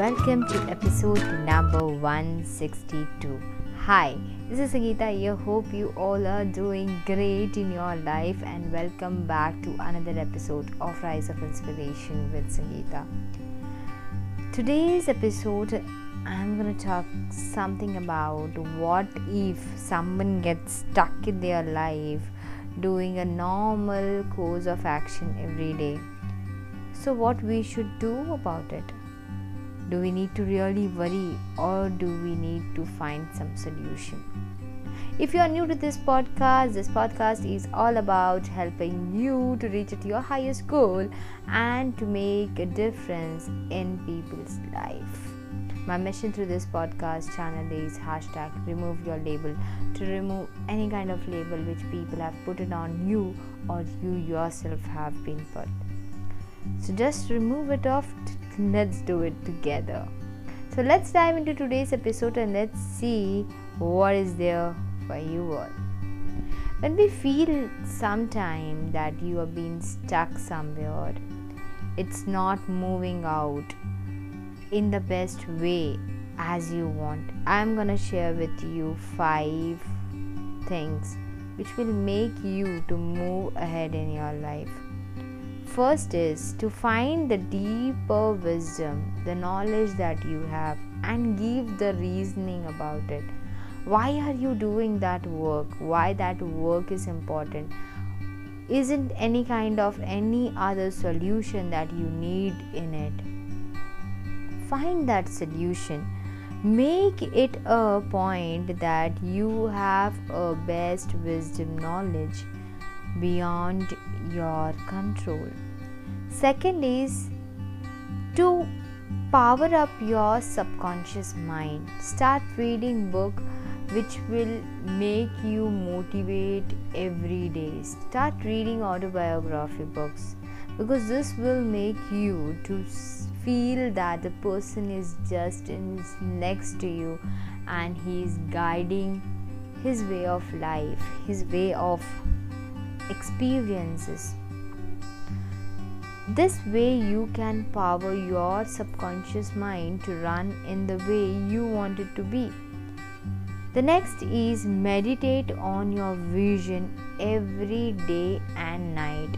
welcome to episode number 162. Hi, this is Sangeeta here. Hope you all are doing great in your life and welcome back to another episode of Rise of Inspiration with Sangeeta. Today's episode I'm going to talk something about what if someone gets stuck in their life doing a normal course of action every day. So what we should do about it? Do we need to really worry or do we need to find some solution? If you are new to this podcast, this podcast is all about helping you to reach your highest goal and to make a difference in people's life. My mission through this podcast channel is hashtag remove your label to remove any kind of label which people have put it on you or you yourself have been put. So just remove it off let's do it together. So let's dive into today's episode and let's see what is there for you all. When we feel sometime that you are being stuck somewhere, it's not moving out in the best way as you want. I'm gonna share with you five things which will make you to move ahead in your life. First is to find the deeper wisdom, the knowledge that you have, and give the reasoning about it. Why are you doing that work? Why that work is important? Isn't any kind of any other solution that you need in it? Find that solution. Make it a point that you have a best wisdom knowledge beyond your control. Second is to power up your subconscious mind. Start reading book which will make you motivate every day. Start reading autobiography books because this will make you to feel that the person is just in next to you and he is guiding his way of life, his way of experiences. This way, you can power your subconscious mind to run in the way you want it to be. The next is meditate on your vision every day and night.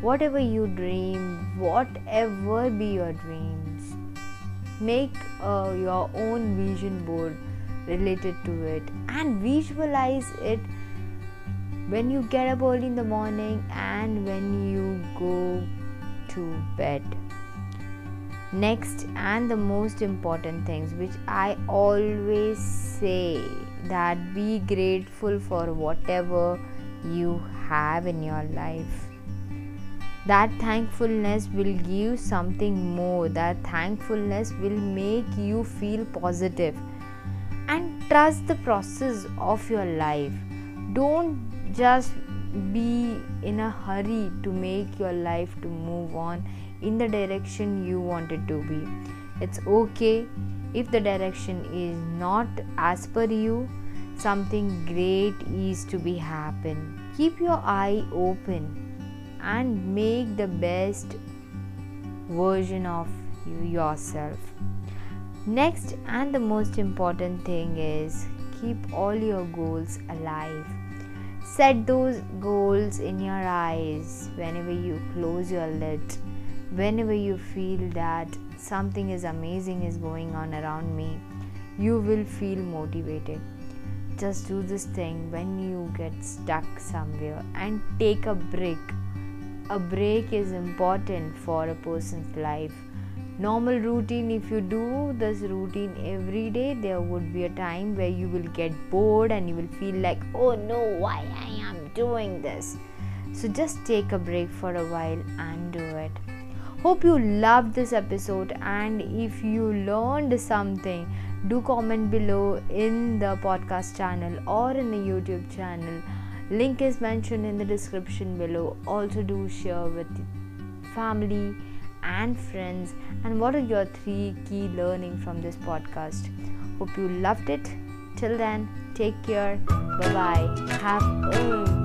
Whatever you dream, whatever be your dreams, make uh, your own vision board related to it and visualize it when you get up early in the morning and when you go to bed. Next and the most important things which i always say that be grateful for whatever you have in your life. That thankfulness will give you something more. That thankfulness will make you feel positive. And trust the process of your life. Don't just be in a hurry to make your life to move on in the direction you want it to be. It's okay if the direction is not as per you. Something great is to be happen. Keep your eye open and make the best version of you yourself. Next and the most important thing is keep all your goals alive Set those goals in your eyes whenever you close your lid, whenever you feel that something is amazing is going on around me, you will feel motivated. Just do this thing when you get stuck somewhere and take a break. A break is important for a person's life normal routine if you do this routine every day there would be a time where you will get bored and you will feel like oh no why i am doing this? So just take a break for a while and do it. Hope you loved this episode and if you learned something do comment below in the podcast channel or in the youtube channel. Link is mentioned in the description below. Also do share with family and friends. And what are your three key learning from this podcast? Hope you loved it. Till then take care. Bye bye have a